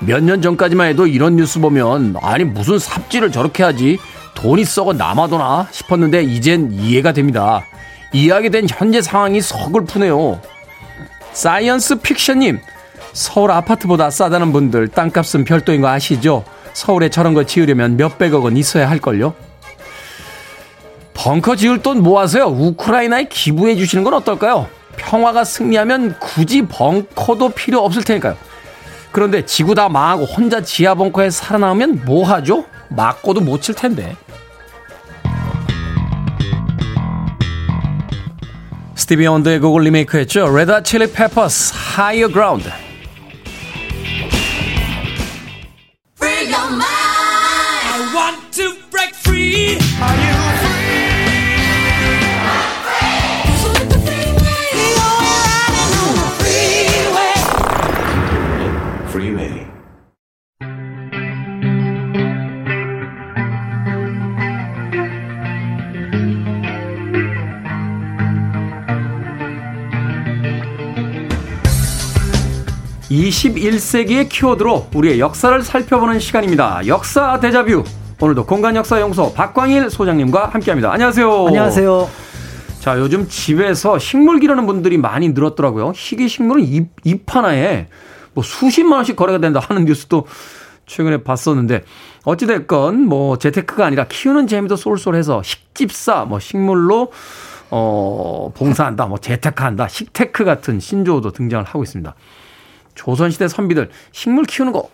몇 년 전까지만 해도 이런 뉴스 보면 아니 무슨 삽질을 저렇게 하지 돈이 썩어 남아도나 싶었는데 이젠 이해가 됩니다. 이해하게 된 현재 상황이 서글프네요. 사이언스 픽션님 서울 아파트보다 싸다는 분들 땅값은 별도인 거 아시죠? 서울에 저런 거 지으려면 몇백억 원 있어야 할걸요? 벙커 지을 돈 모아서요. 우크라이나에 기부해 주시는 건 어떨까요? 평화가 승리하면 굳이 벙커도 필요 없을 테니까요. 그런데 지구 다 망하고 혼자 지하 벙커에 살아남으면 뭐 하죠? 맞고도 못 칠 텐데. 스티비 원더의 곡을 리메이크했죠. 레드 칠리 페퍼스 Ground. freeway. 21세기의 키워드로 우리의 역사를 살펴보는 시간입니다. 역사 대자뷰. 오늘도 공간역사연구소 박광일 소장님과 함께합니다. 안녕하세요. 안녕하세요. 자, 요즘 집에서 식물 기르는 분들이 많이 늘었더라고요. 희귀 식물은 잎, 잎 하나에 뭐 수십만 원씩 거래가 된다 하는 뉴스도 최근에 봤었는데 어찌됐건 뭐 재테크가 아니라 키우는 재미도 쏠쏠해서 식집사 뭐 식물로 어 봉사한다 뭐 재테크한다 식테크 같은 신조어도 등장을 하고 있습니다. 조선시대 선비들 식물 키우는 거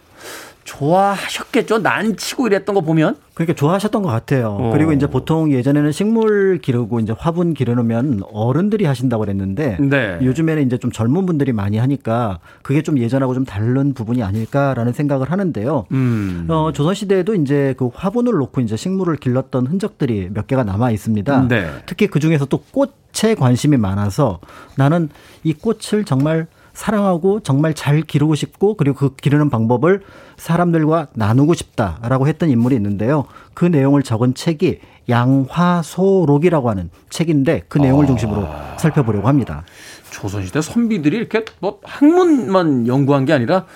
좋아하셨겠죠? 난치고 이랬던 거 보면. 그러니까 좋아하셨던 것 같아요. 어. 그리고 이제 보통 예전에는 식물 기르고 이제 화분 기르면 어른들이 하신다고 그랬는데 네. 요즘에는 이제 좀 젊은 분들이 많이 하니까 그게 좀 예전하고 좀 다른 부분이 아닐까라는 생각을 하는데요. 음. 어, 조선시대에도 이제 그 화분을 놓고 이제 식물을 길렀던 흔적들이 몇 개가 남아 있습니다. 네. 특히 그 중에서 또 꽃에 관심이 많아서 나는 이 꽃을 정말 사랑하고 정말 잘 기르고 싶고 그리고 그 기르는 방법을 사람들과 나누고 싶다라고 했던 인물이 있는데요. 그 내용을 적은 책이 양화소록이라고 하는 책인데 그 내용을 중심으로 살펴보려고 합니다. 조선시대 선비들이 이렇게 뭐 학문만 연구한 게 아니라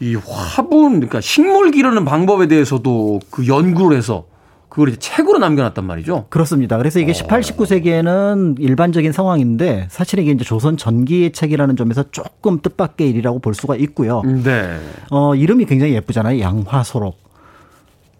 이 화분, 그러니까 식물 기르는 방법에 대해서도 그 연구를 해서 그걸 이제 책으로 남겨놨단 말이죠. 그렇습니다. 그래서 이게 18, 19세기에는 일반적인 상황인데 사실 이게 이제 조선 전기의 책이라는 점에서 조금 뜻밖의 일이라고 볼 수가 있고요. 네. 어, 이름이 굉장히 예쁘잖아요. 양화소록.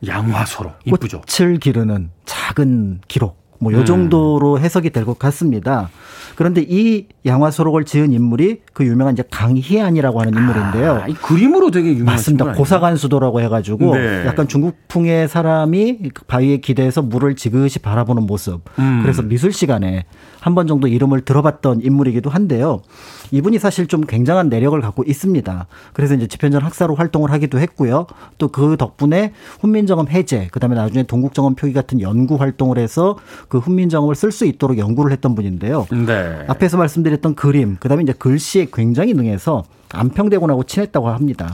양화소로 이쁘죠. 꽃을 기르는 작은 기록. 뭐, 음. 요 정도로 해석이 될 것 같습니다. 그런데 이 양화소록을 지은 인물이 그 유명한 이제 강희안이라고 하는 인물인데요. 아, 이 그림으로 되게 유명한 맞습니다. 고사관수도라고 해가지고 네. 약간 중국풍의 사람이 그 바위에 기대서 물을 지그시 바라보는 모습. 음. 그래서 미술 시간에 한 번 정도 이름을 들어봤던 인물이기도 한데요. 이분이 사실 좀 굉장한 내력을 갖고 있습니다. 그래서 이제 집현전 학사로 활동을 하기도 했고요. 또 그 덕분에 훈민정음 해제, 그다음에 나중에 동국정음 표기 같은 연구 활동을 해서 그 훈민정음을 쓸 수 있도록 연구를 했던 분인데요. 네. 앞에서 말씀드렸던 그림, 그다음에 이제 글씨에 굉장히 능해서 안평대군하고 친했다고 합니다.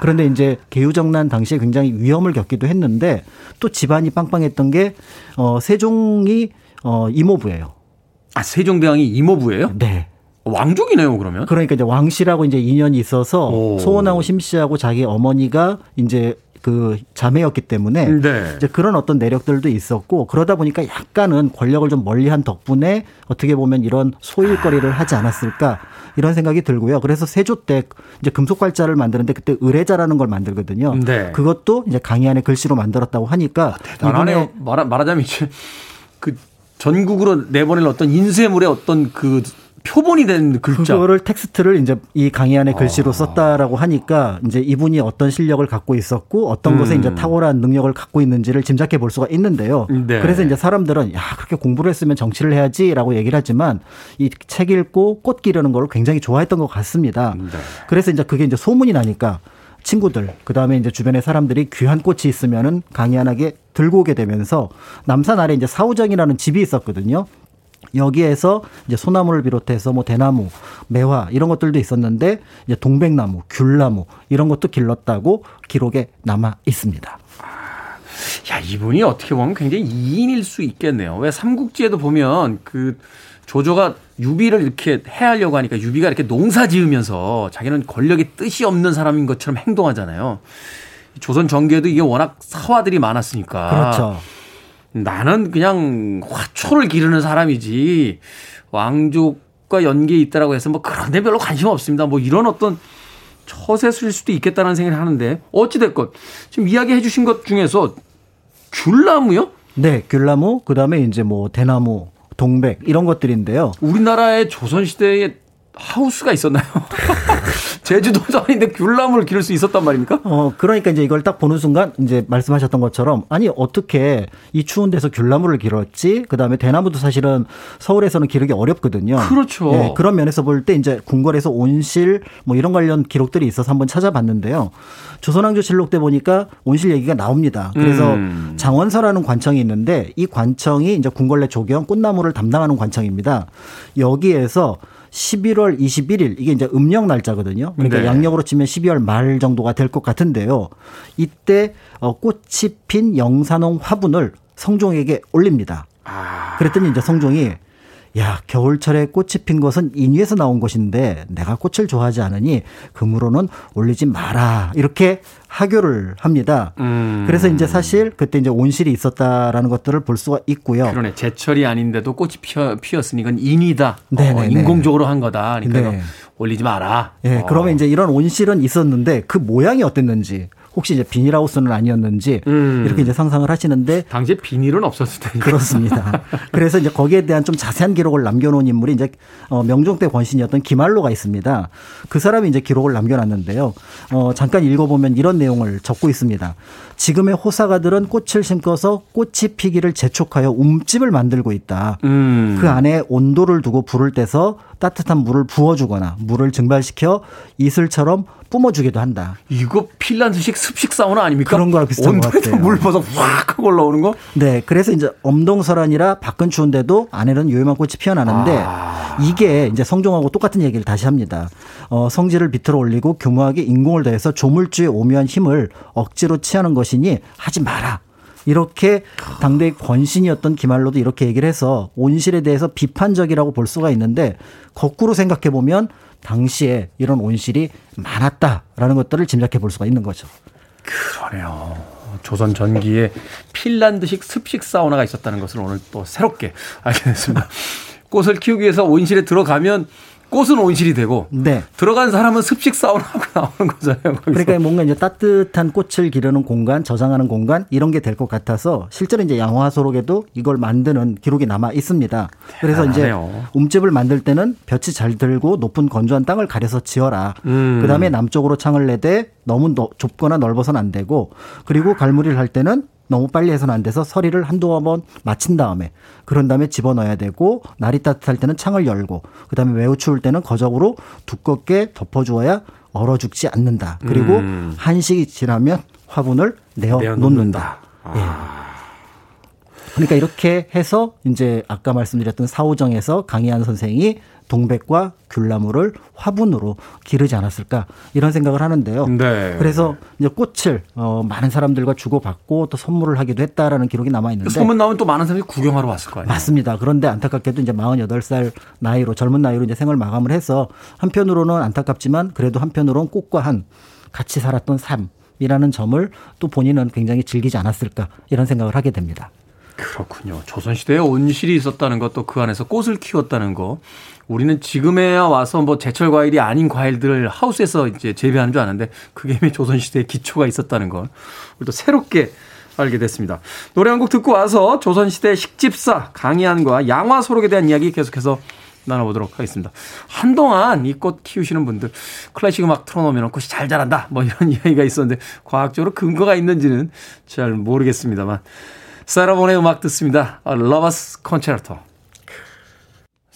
그런데 이제 개유정난 당시에 굉장히 위험을 겪기도 했는데 또 집안이 빵빵했던 게 어, 세종이 어, 이모부예요. 아, 세종대왕이 이모부예요? 네. 왕족이네요, 그러면. 그러니까 이제 왕씨라고 이제 인연이 있어서 오. 소원하고 심씨하고 자기 어머니가 이제 그 자매였기 때문에 네. 이제 그런 어떤 내력들도 있었고 그러다 보니까 약간은 권력을 좀 멀리한 덕분에 어떻게 보면 이런 소일거리를 하지 않았을까 이런 생각이 들고요. 그래서 세조 때 이제 금속발자를 만드는데 그때 의뢰자라는 걸 만들거든요. 네. 그것도 이제 강희안의 글씨로 만들었다고 하니까 대단하네요. 말하, 말하자면 이제 그 전국으로 내보낼 어떤 인쇄물의 어떤 그 표본이 된 글자. 그거를 텍스트를 이제 이 강희안의 아. 글씨로 썼다라고 하니까 이제 이분이 어떤 실력을 갖고 있었고 어떤 것에 음. 이제 탁월한 능력을 갖고 있는지를 짐작해 볼 수가 있는데요. 네. 그래서 이제 사람들은 야 그렇게 공부를 했으면 정치를 해야지라고 얘기를 하지만 이 책 읽고 꽃 기르는 걸 굉장히 좋아했던 것 같습니다. 네. 그래서 이제 그게 이제 소문이 나니까 친구들 그다음에 이제 주변의 사람들이 귀한 꽃이 있으면은 강희안하게 들고 오게 되면서 남산 아래 이제 사우정이라는 집이 있었거든요. 여기에서 이제 소나무를 비롯해서 뭐 대나무, 매화 이런 것들도 있었는데 이제 동백나무, 귤나무 이런 것도 길렀다고 기록에 남아 있습니다. 야, 이분이 어떻게 보면 굉장히 이인일 수 있겠네요. 왜 삼국지에도 보면 그 조조가 유비를 이렇게 해하려고 하니까 유비가 이렇게 농사 지으면서 자기는 권력의 뜻이 없는 사람인 것처럼 행동하잖아요. 조선 전기에도 이게 워낙 사화들이 많았으니까. 그렇죠. 나는 그냥 화초를 기르는 사람이지 왕족 음악과 연계에 있다라고 해서 뭐 그런 데 별로 관심 없습니다. 뭐 이런 어떤 처세술일 수도 있겠다는 생각을 하는데 어찌됐건 지금 이야기해 주신 것 중에서 귤나무요? 네, 귤나무, 그 다음에 이제 뭐 대나무, 동백 이런 것들인데요. 우리나라의 조선 시대에 하우스가 있었나요? 제주도도 아닌데 귤나무를 기를 수 있었단 말입니까? 어, 그러니까 이제 이걸 딱 보는 순간 이제 말씀하셨던 것처럼 아니 어떻게 이 추운 데서 귤나무를 길었지? 그다음에 대나무도 사실은 서울에서는 기르기 어렵거든요. 그렇죠. 네, 그런 면에서 볼 때 이제 궁궐에서 온실 뭐 이런 관련 기록들이 있어서 한번 찾아봤는데요. 조선왕조 실록 때 보니까 온실 얘기가 나옵니다. 그래서 음. 장원서라는 관청이 있는데 이 관청이 이제 궁궐 내 조경 꽃나무를 담당하는 관청입니다. 여기에서 11월 21일 이게 이제 음력 날짜거든요. 그러니까 네. 양력으로 치면 12월 말 정도가 될 것 같은데요. 이때 어, 꽃이 핀 영산홍 화분을 성종에게 올립니다. 아. 그랬더니 이제 성종이 야, 겨울철에 꽃이 핀 것은 인위에서 나온 것인데 내가 꽃을 좋아하지 않으니 금으로는 올리지 마라. 이렇게 하교를 합니다. 음. 그래서 이제 사실 그때 이제 온실이 있었다라는 것들을 볼 수가 있고요. 그러네. 제철이 아닌데도 꽃이 피어, 피었으니 건 인위다. 어, 인공적으로 한 거다. 그러니까 네. 올리지 마라. 예. 네, 어. 그러면 이제 이런 온실은 있었는데 그 모양이 어땠는지 혹시 이제 비닐하우스는 아니었는지 음. 이렇게 이제 상상을 하시는데 당시에 비닐은 없었을 텐데 그렇습니다. 그래서 이제 거기에 대한 좀 자세한 기록을 남겨놓은 인물이 이제 어, 명종 때 권신이었던 김알로가 있습니다. 그 사람이 이제 기록을 남겨놨는데요. 어, 잠깐 읽어보면 이런 내용을 적고 있습니다. 지금의 호사가들은 꽃을 심어서 꽃이 피기를 재촉하여 움집을 만들고 있다. 음. 그 안에 온도를 두고 불을 떼서 따뜻한 물을 부어주거나 물을 증발시켜 이슬처럼 뿜어주기도 한다. 이거 핀란드식 습식 사우나 아닙니까? 그런 거랑 비슷한 것 같아요. 물 벗어 확 하고 올라오는 거? 네. 그래서 이제 엄동설안이라 밖은 추운데도 안에는 요염한 꽃이 피어나는데 아. 이게 이제 성종하고 똑같은 얘기를 다시 합니다. 어, 성질을 비틀어 올리고 교묘하게 인공을 더해서 조물주의 오묘한 힘을 억지로 취하는 것이니 하지 마라. 이렇게 당대의 권신이었던 김할로도 이렇게 얘기를 해서 온실에 대해서 비판적이라고 볼 수가 있는데 거꾸로 생각해 보면 당시에 이런 온실이 많았다라는 것들을 짐작해 볼 수가 있는 거죠. 그러네요. 조선 전기에 핀란드식 습식 사우나가 있었다는 것을 오늘 또 새롭게 알게 됐습니다. 꽃을 키우기 위해서 온실에 들어가면 꽃은 온실이 되고 네. 들어간 사람은 습식 사우나하고 나오는 거잖아요. 거기서. 그러니까 뭔가 이제 따뜻한 꽃을 기르는 공간, 저장하는 공간 이런 게 될 것 같아서 실제로 이제 양화소록에도 이걸 만드는 기록이 남아 있습니다. 그래서 대단하네요. 이제 움집을 만들 때는 볕이 잘 들고 높은 건조한 땅을 가려서 지어라. 음. 그다음에 남쪽으로 창을 내되 너무 좁거나 넓어서는 안 되고 그리고 갈무리를 할 때는 너무 빨리 해서는 안 돼서 서리를 한두 번 마친 다음에 그런 다음에 집어넣어야 되고 날이 따뜻할 때는 창을 열고 그다음에 매우 추울 때는 거적으로 두껍게 덮어주어야 얼어 죽지 않는다. 그리고 음. 한식이 지나면 화분을 내어 놓는다. 아. 예. 그러니까 이렇게 해서 이제 아까 말씀드렸던 사오정에서 강희안 선생이 동백과 귤나무를 화분으로 기르지 않았을까 이런 생각을 하는데요. 네. 그래서 이제 꽃을 어, 많은 사람들과 주고받고 또 선물을 하기도 했다라는 기록이 남아 있는데 소문 나면 또 많은 사람들이 구경하러 왔을 거예요. 맞습니다. 그런데 안타깝게도 이제 48살 나이로 젊은 나이로 이제 생을 마감을 해서 한편으로는 안타깝지만 그래도 한편으로는 꽃과 한 같이 살았던 삶이라는 점을 또 본인은 굉장히 즐기지 않았을까 이런 생각을 하게 됩니다. 그렇군요. 조선시대에 온실이 있었다는 것도 그 안에서 꽃을 키웠다는 거. 우리는 지금에야 와서 뭐 제철 과일이 아닌 과일들을 하우스에서 이제 재배하는 줄 아는데 그게 이미 조선시대에 기초가 있었다는 걸 또 새롭게 알게 됐습니다. 노래 한 곡 듣고 와서 조선시대 식집사 강희안과 양화소록에 대한 이야기 계속해서 나눠보도록 하겠습니다. 한동안 이 꽃 키우시는 분들 클래식 음악 틀어놓으면 꽃이 잘 자란다 뭐 이런 이야기가 있었는데 과학적으로 근거가 있는지는 잘 모르겠습니다만 세라본의 음악 듣습니다. Lover's Concerto.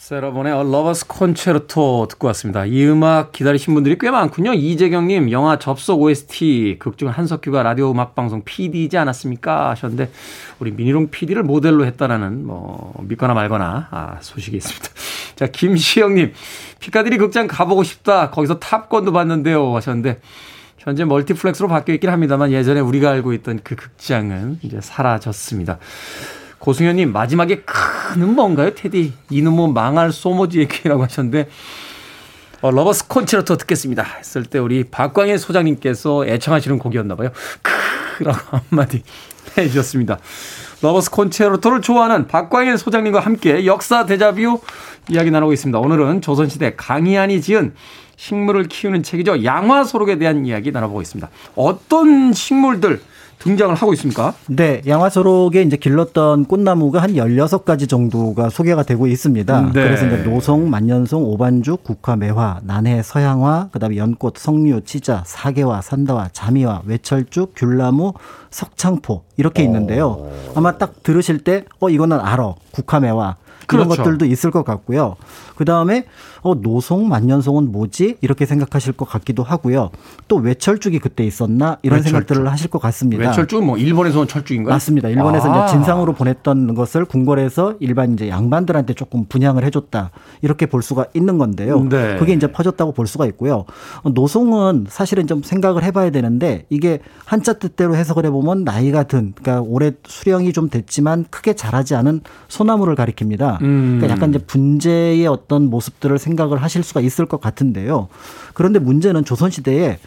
세라본의 A Lover's Concerto 듣고 왔습니다. 이 음악 기다리신 분들이 꽤 많군요. 이재경님, 영화 접속 OST, 극중 한석규가 라디오 음악방송 PD이지 않았습니까? 하셨는데, 우리 미니롱 PD를 모델로 했다라는, 뭐, 믿거나 말거나, 아, 소식이 있습니다. 자, 김시영님, 피카디리 극장 가보고 싶다. 거기서 탑건도 봤는데요. 하셨는데, 현재 멀티플렉스로 바뀌어 있긴 합니다만 예전에 우리가 알고 있던 그 극장은 이제 사라졌습니다. 고승현님 마지막에 큰은 뭔가요, 테디? 이놈은 망할 소모지 얘기라고 하셨는데 어, 러버스 콘체르토 듣겠습니다. 했을 때 우리 박광일 소장님께서 애청하시는 곡이었나 봐요. 크라고 한마디 해 주셨습니다. 러버스 콘체르토를 좋아하는 박광일 소장님과 함께 역사 대자뷰 이야기 나누고 있습니다. 오늘은 조선시대 강희안이 지은 식물을 키우는 책이죠. 양화소록에 대한 이야기 나눠보고 있습니다. 어떤 식물들 등장을 하고 있습니까? 네, 양화소록에 이제 길렀던 꽃나무가 한 16가지 정도가 소개가 되고 있습니다. 네. 그래서 이제 노송, 만년송, 오반죽, 국화, 매화, 난해, 서양화, 그다음에 연꽃, 석류, 치자, 사계화, 산다화, 자미화, 외철죽, 귤나무, 석창포 이렇게 있는데요. 아마 딱 들으실 때 어 이거는 알아. 국화, 매화 그런 그렇죠. 것들도 있을 것 같고요. 그 다음에 어, 노송, 만년송은 뭐지? 이렇게 생각하실 것 같기도 하고요. 또 외철죽이 그때 있었나? 이런 외철죽. 생각들을 하실 것 같습니다. 외철죽은 뭐 일본에서 온 철죽인가요? 맞습니다. 일본에서 아. 이제 진상으로 보냈던 것을 궁궐에서 일반 이제 양반들한테 조금 분양을 해줬다. 이렇게 볼 수가 있는 건데요. 네. 그게 이제 퍼졌다고 볼 수가 있고요. 노송은 사실은 좀 생각을 해봐야 되는데 이게 한자 뜻대로 해석을 해보면 나이가 든, 그러니까 올해 수령이 좀 됐지만 크게 자라지 않은 소나무를 가리킵니다. 음. 그러니까 약간 이제 분재의 어떤 모습들을 생각을 하실 수가 있을 것 같은데요. 그런데 문제는 조선시대에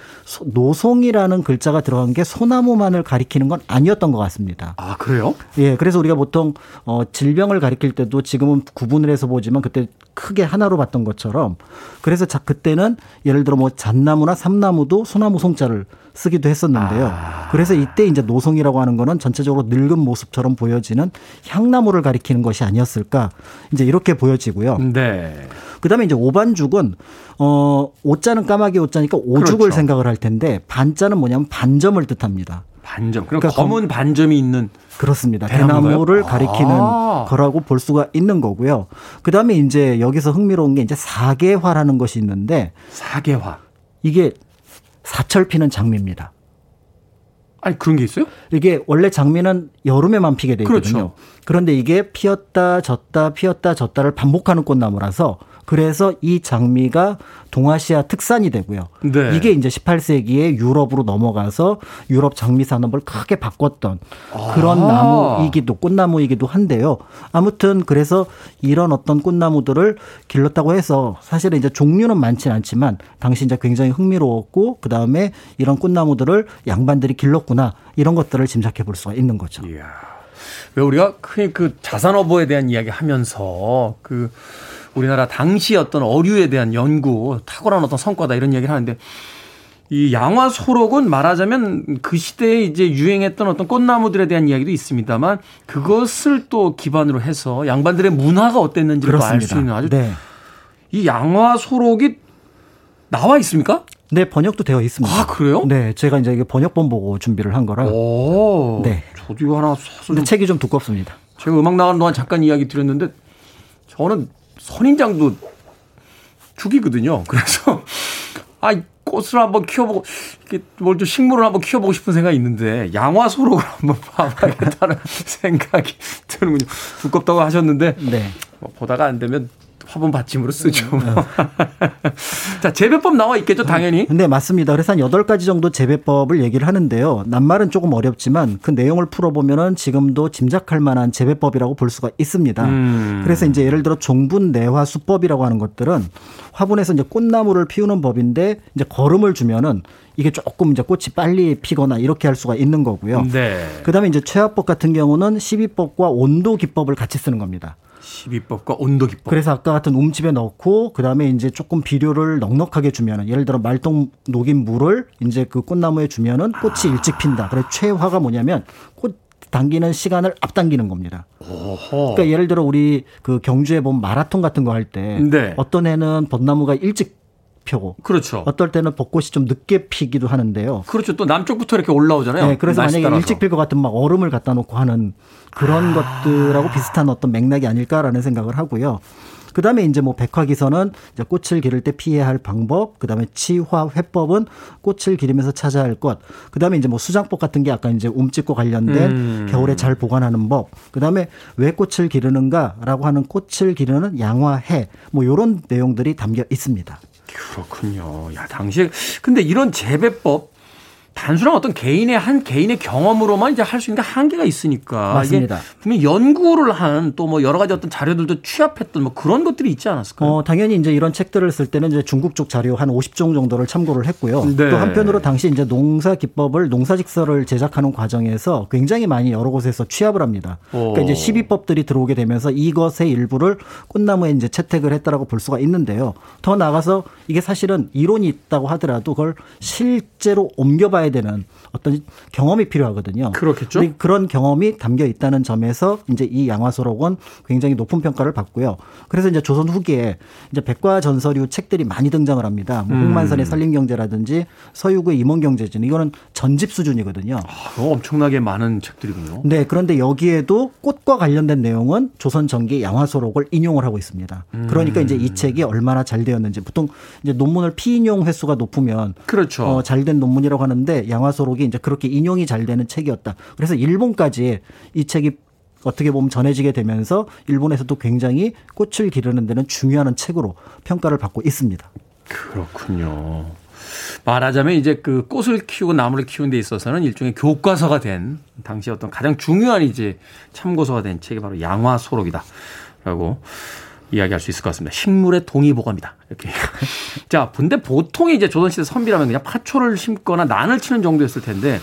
노송이라는 글자가 들어간 게 소나무만을 가리키는 건 아니었던 것 같습니다. 아, 그래요? 예. 그래서 우리가 보통 어, 질병을 가리킬 때도 지금은 구분을 해서 보지만 그때 크게 하나로 봤던 것처럼 그래서 자, 그때는 예를 들어 뭐 잣나무나 삼나무도 소나무 송자를 쓰기도 했었는데요. 아. 그래서 이때 이제 노송이라고 하는 거는 전체적으로 늙은 모습처럼 보여지는 향나무를 가리키는 것이 아니었을까 이제 이렇게 보여지고요. 네. 그다음에 이제 오반죽은 어 오자는 까마귀 오자니까 오죽을 그렇죠. 생각을 할 텐데 반자는 뭐냐면 반점을 뜻합니다. 반점. 그러니까 검은 반점이 있는 그렇습니다. 대나무를 가리키는 아. 거라고 볼 수가 있는 거고요. 그다음에 이제 여기서 흥미로운 게 이제 사계화라는 것이 있는데 사계화. 이게 사철 피는 장미입니다. 아니 그런 게 있어요? 이게 원래 장미는 여름에만 피게 되거든요. 그렇죠. 그런데 이게 피었다 졌다 피었다 졌다를 반복하는 꽃나무라서 그래서 이 장미가 동아시아 특산이 되고요. 네. 이게 이제 18세기에 유럽으로 넘어가서 유럽 장미 산업을 크게 바꿨던 그런 아. 나무이기도 꽃나무이기도 한데요. 아무튼 그래서 이런 어떤 꽃나무들을 길렀다고 해서 사실은 이제 종류는 많지는 않지만 당시 이제 굉장히 흥미로웠고 그 다음에 이런 꽃나무들을 양반들이 길렀구나 이런 것들을 짐작해 볼 수가 있는 거죠. 이야. 왜 우리가 그 자산어보에 대한 이야기 하면서 그 우리나라 당시 어떤 어류에 대한 연구, 탁월한 어떤 성과다 이런 이야기를 하는데 이 양화 소록은 말하자면 그 시대에 이제 유행했던 어떤 꽃나무들에 대한 이야기도 있습니다만 그것을 또 기반으로 해서 양반들의 문화가 어땠는지를 알 수 있는 아주 네. 이 양화 소록이 나와 있습니까? 네, 번역도 되어 있습니다. 아, 그래요? 네, 제가 이제 이게 번역본 보고 준비를 한 거라. 오, 네. 저도 하나 사서 책이 좀 두껍습니다. 제가 음악 나가는 동안 잠깐 이야기 드렸는데 저는 선인장도 죽이거든요. 그래서 아 꽃을 한번 키워보고 이렇게 뭘 좀 식물을 한번 키워보고 싶은 생각이 있는데 양화소록을 한번 봐봐야겠다는 생각이 드는군요. 두껍다고 하셨는데 네. 뭐 보다가 안 되면 화분 받침으로 쓰죠. 뭐. 자, 재배법 나와 있겠죠, 당연히. 네, 맞습니다. 그래서 한 8가지 정도 재배법을 얘기를 하는데요. 낱말은 조금 어렵지만 그 내용을 풀어보면은 지금도 짐작할 만한 재배법이라고 볼 수가 있습니다. 음. 그래서 이제 예를 들어 종분 내화 수법이라고 하는 것들은 화분에서 이제 꽃나무를 피우는 법인데 이제 거름을 주면은 이게 조금 이제 꽃이 빨리 피거나 이렇게 할 수가 있는 거고요. 네. 그다음에 이제 최화법 같은 경우는 시비법과 온도 기법을 같이 쓰는 겁니다. 시비법과 온도 기법. 그래서 아까 같은 움집에 넣고 그다음에 이제 조금 비료를 넉넉하게 주면은 예를 들어 말똥 녹인 물을 이제 그 꽃나무에 주면은 꽃이 아. 일찍 핀다. 그래 최화가 뭐냐면 꽃 당기는 시간을 앞당기는 겁니다. 오호. 그러니까 예를 들어 우리 그 경주에 보면 마라톤 같은 거 할때 네. 어떤 해는 벚나무가 일찍 펴고 그렇죠. 어떨 때는 벚꽃이 좀 늦게 피기도 하는데요. 그렇죠. 또 남쪽부터 이렇게 올라오잖아요. 네, 그래서 만약에 따라서. 일찍 필 것 같으면 막 얼음을 갖다 놓고 하는 그런 아. 것들하고 비슷한 어떤 맥락이 아닐까라는 생각을 하고요. 그 다음에 이제 뭐 백화기서는 이제 꽃을 기를 때 피해야 할 방법, 그 다음에 치화 회법은 꽃을 기르면서 찾아야 할 것, 그 다음에 이제 뭐 수장법 같은 게 아까 이제 움찍고 관련된 음. 겨울에 잘 보관하는 법, 그 다음에 왜 꽃을 기르는가라고 하는 꽃을 기르는 양화해, 뭐 요런 내용들이 담겨 있습니다. 그렇군요. 야, 당시에 근데 이런 재배법 단순한 어떤 개인의 한 개인의 경험으로만 이제 할 수 있는 게 한계가 있으니까 맞습니다. 분명 연구를 한 또 뭐 여러 가지 어떤 자료들도 취합했던 뭐 그런 것들이 있지 않았을까요? 어, 당연히 이제 이런 책들을 쓸 때는 이제 중국 쪽 자료 한 50종 정도를 참고를 했고요. 네. 또 한편으로 당시 이제 농사 기법을 농사직서를 제작하는 과정에서 굉장히 많이 여러 곳에서 취합을 합니다. 그러니까 오. 이제 시비법들이 들어오게 되면서 이것의 일부를 꽃나무에 이제 채택을 했다라고 볼 수가 있는데요. 더 나가서 이게 사실은 이론이 있다고 하더라도 그걸 실제로 옮겨봐야 되는 어떤 경험이 필요하거든요. 그렇겠죠. 그런 경험이 담겨 있다는 점에서 이제 이 양화소록은 굉장히 높은 평가를 받고요. 그래서 이제 조선 후기에 이제 백과전서류 책들이 많이 등장을 합니다. 뭐 음. 홍만선의 산림경제라든지 서유구의 임원경제진 이거는 전집 수준이거든요. 아, 엄청나게 많은 책들이군요. 네, 그런데 여기에도 꽃과 관련된 내용은 조선 전기 양화소록을 인용을 하고 있습니다. 음. 그러니까 이제 이 책이 얼마나 잘 되었는지 보통 이제 논문을 피인용 횟수가 높으면 그렇죠. 어, 잘된 논문이라고 하는데 양화소록이 이제 그렇게 인용이 잘 되는 책이었다. 그래서 일본까지 이 책이 어떻게 보면 전해지게 되면서 일본에서도 굉장히 꽃을 기르는 데는 중요한 책으로 평가를 받고 있습니다. 그렇군요. 말하자면 이제 그 꽃을 키우고 나무를 키우는 데 있어서는 일종의 교과서가 된 당시 어떤 가장 중요한 이제 참고서가 된 책이 바로 양화소록이다라고 이야기할 수 있을 것 같습니다. 식물의 동의보감이다. 이렇게. 자, 근데 보통 이제 조선시대 선비라면 그냥 파초를 심거나 난을 치는 정도였을 텐데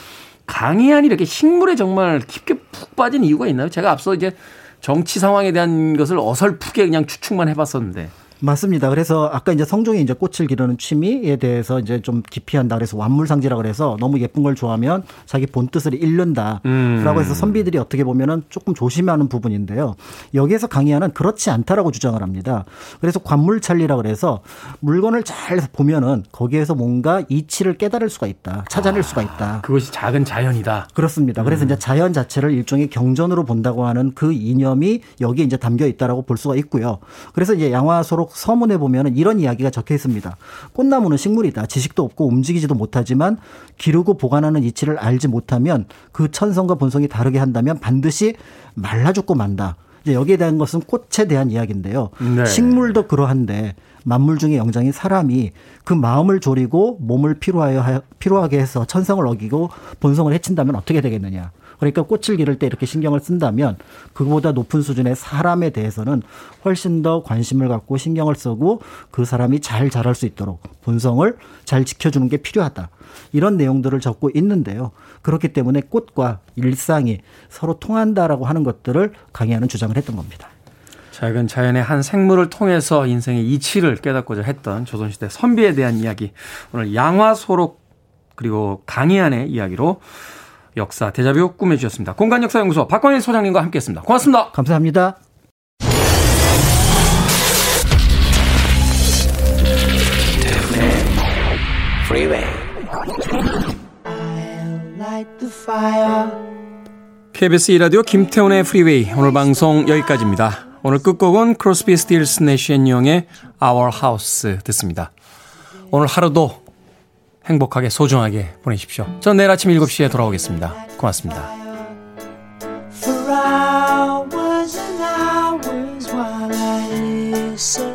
강희안이 이렇게 식물에 정말 깊게 푹 빠진 이유가 있나요? 제가 앞서 이제 정치 상황에 대한 것을 어설프게 그냥 추측만 해봤었는데. 맞습니다. 그래서 아까 이제 성종이 이제 꽃을 기르는 취미에 대해서 이제 좀 기피한다. 그래서 완물상지라 그래서 너무 예쁜 걸 좋아하면 자기 본 뜻을 잃는다. 음. 라고 해서 선비들이 어떻게 보면은 조금 조심하는 부분인데요. 여기에서 강의하는 그렇지 않다라고 주장을 합니다. 그래서 관물찰리라 그래서 물건을 잘 보면은 거기에서 뭔가 이치를 깨달을 수가 있다. 찾아낼 수가 있다. 그것이 작은 자연이다. 그렇습니다. 그래서 이제 자연 자체를 일종의 경전으로 본다고 하는 그 이념이 여기에 이제 담겨 있다라고 볼 수가 있고요. 그래서 이제 양화소록 서문에 보면은 이런 이야기가 적혀 있습니다. 꽃나무는 식물이다. 지식도 없고 움직이지도 못하지만 기르고 보관하는 이치를 알지 못하면 그 천성과 본성이 다르게 한다면 반드시 말라 죽고 만다. 이제 여기에 대한 것은 꽃에 대한 이야기인데요. 네. 식물도 그러한데 만물 중에 영장인 사람이 그 마음을 졸이고 몸을 피로하여 피로하게 해서 천성을 어기고 본성을 해친다면 어떻게 되겠느냐. 그러니까 꽃을 기를 때 이렇게 신경을 쓴다면 그보다 높은 수준의 사람에 대해서는 훨씬 더 관심을 갖고 신경을 쓰고 그 사람이 잘 자랄 수 있도록 본성을 잘 지켜주는 게 필요하다. 이런 내용들을 적고 있는데요. 그렇기 때문에 꽃과 일상이 서로 통한다라고 하는 것들을 강의하는 주장을 했던 겁니다. 작은 자연의 한 생물을 통해서 인생의 이치를 깨닫고자 했던 조선시대 선비에 대한 이야기. 오늘 양화소록 그리고 강희안의 이야기로 역사 대자뷰 꾸며 주셨습니다. 공간 역사 연구소 박광일 소장님과 함께했습니다. 고맙습니다. 감사합니다. KBS 2라디오 김태훈의 프리웨이 오늘 방송 여기까지입니다. 오늘 끝곡은 크로스비 스틸스 내시앤 영의 Our House 듣습니다. 오늘 하루도 행복하게 소중하게 보내십시오. 전 내일 아침 7시에 돌아오겠습니다. 고맙습니다. For hours and hours while I listen